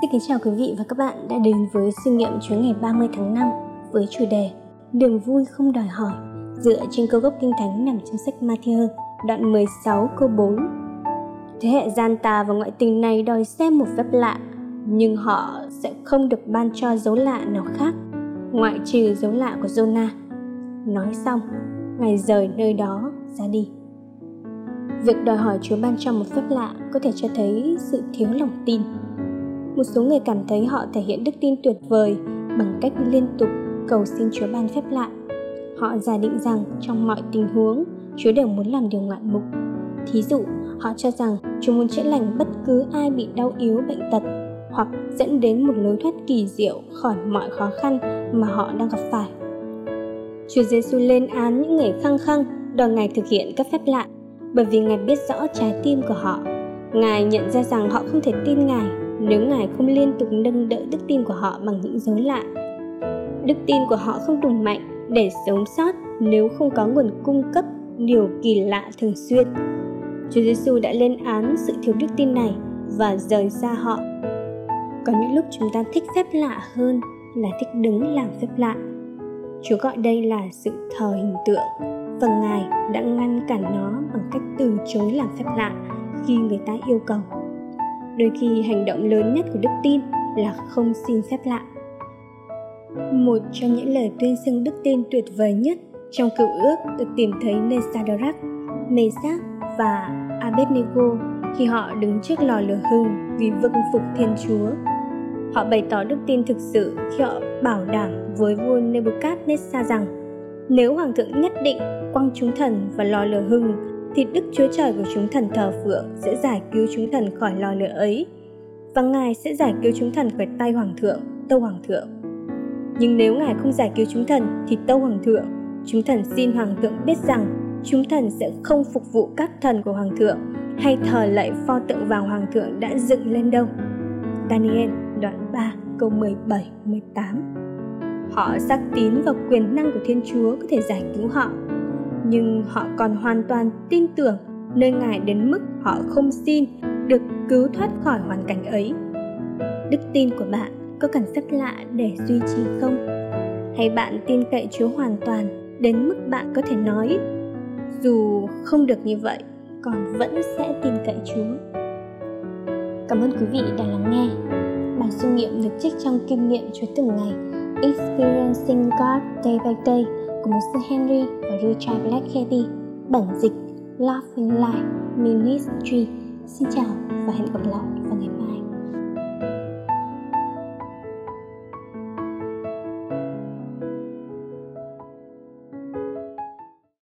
Xin kính chào quý vị và các bạn đã đến với suy nghiệm chuyến ngày 30 tháng 5 với chủ đề Đường vui không đòi hỏi dựa trên câu gốc kinh thánh nằm trong sách Matthew đoạn 16 câu 4. Thế hệ gian tà và ngoại tình này đòi xem một phép lạ, nhưng họ sẽ không được ban cho dấu lạ nào khác, ngoại trừ dấu lạ của Jonah. Nói xong, Ngài rời nơi đó ra đi. Việc đòi hỏi Chúa ban cho một phép lạ có thể cho thấy sự thiếu lòng tin. Một số người cảm thấy họ thể hiện đức tin tuyệt vời bằng cách liên tục cầu xin Chúa ban phép lạ. Họ giả định rằng trong mọi tình huống, Chúa đều muốn làm điều ngoạn mục. Thí dụ, họ cho rằng Chúa muốn chữa lành bất cứ ai bị đau yếu bệnh tật hoặc dẫn đến một lối thoát kỳ diệu khỏi mọi khó khăn mà họ đang gặp phải. Chúa Giêsu lên án những người khăng khăng đòi Ngài thực hiện các phép lạ bởi vì Ngài biết rõ trái tim của họ. Ngài nhận ra rằng họ không thể tin Ngài nếu Ngài không liên tục nâng đỡ đức tin của họ bằng những dấu lạ. Đức tin của họ không đủ mạnh để sống sót nếu không có nguồn cung cấp điều kỳ lạ thường xuyên. Chúa Giêsu đã lên án sự thiếu đức tin này và rời xa họ. Có những lúc chúng ta thích phép lạ hơn là thích đứng làm phép lạ. Chúa gọi đây là sự thờ hình tượng và Ngài đã ngăn cản nó bằng cách từ chối làm phép lạ khi người ta yêu cầu. Đôi khi hành động lớn nhất của đức tin là không xin phép lạ. Một trong những lời tuyên xưng đức tin tuyệt vời nhất trong cựu ước được tìm thấy nơi Sadrach, Mesach và Abednego khi họ đứng trước lò lửa hừng vì vâng phục Thiên Chúa. Họ bày tỏ đức tin thực sự khi họ bảo đảm với vua Nebuchadnezzar rằng nếu hoàng thượng nhất định quăng chúng thần vào lò lửa hừng thì đức chúa trời của chúng thần thờ phượng sẽ giải cứu chúng thần khỏi lò lửa ấy, và ngài sẽ giải cứu chúng thần khỏi tay hoàng thượng, tâu hoàng thượng. Nhưng nếu ngài không giải cứu chúng thần thì tâu hoàng thượng, chúng thần xin hoàng thượng biết rằng chúng thần sẽ không phục vụ các thần của hoàng thượng hay thờ lạy pho tượng vàng hoàng thượng đã dựng lên đâu. Daniel đoạn 3 câu 17 18 Họ xác tín vào quyền năng của Thiên Chúa có thể giải cứu họ nhưng họ còn hoàn toàn tin tưởng nơi Ngài đến mức họ không xin được cứu thoát khỏi hoàn cảnh ấy. Đức tin của bạn có cần rất lạ để duy trì không? Hay bạn tin cậy Chúa hoàn toàn đến mức bạn có thể nói dù không được như vậy, còn vẫn sẽ tin cậy Chúa. Cảm ơn quý vị đã lắng nghe. Bài suy nghiệm được trích trong kinh nghiệm Chúa từng ngày Experiencing God Day by Day của mục sư Henry và Richard Blackheady, bản dịch Love Life Ministry. Xin chào và hẹn gặp lại vào ngày mai.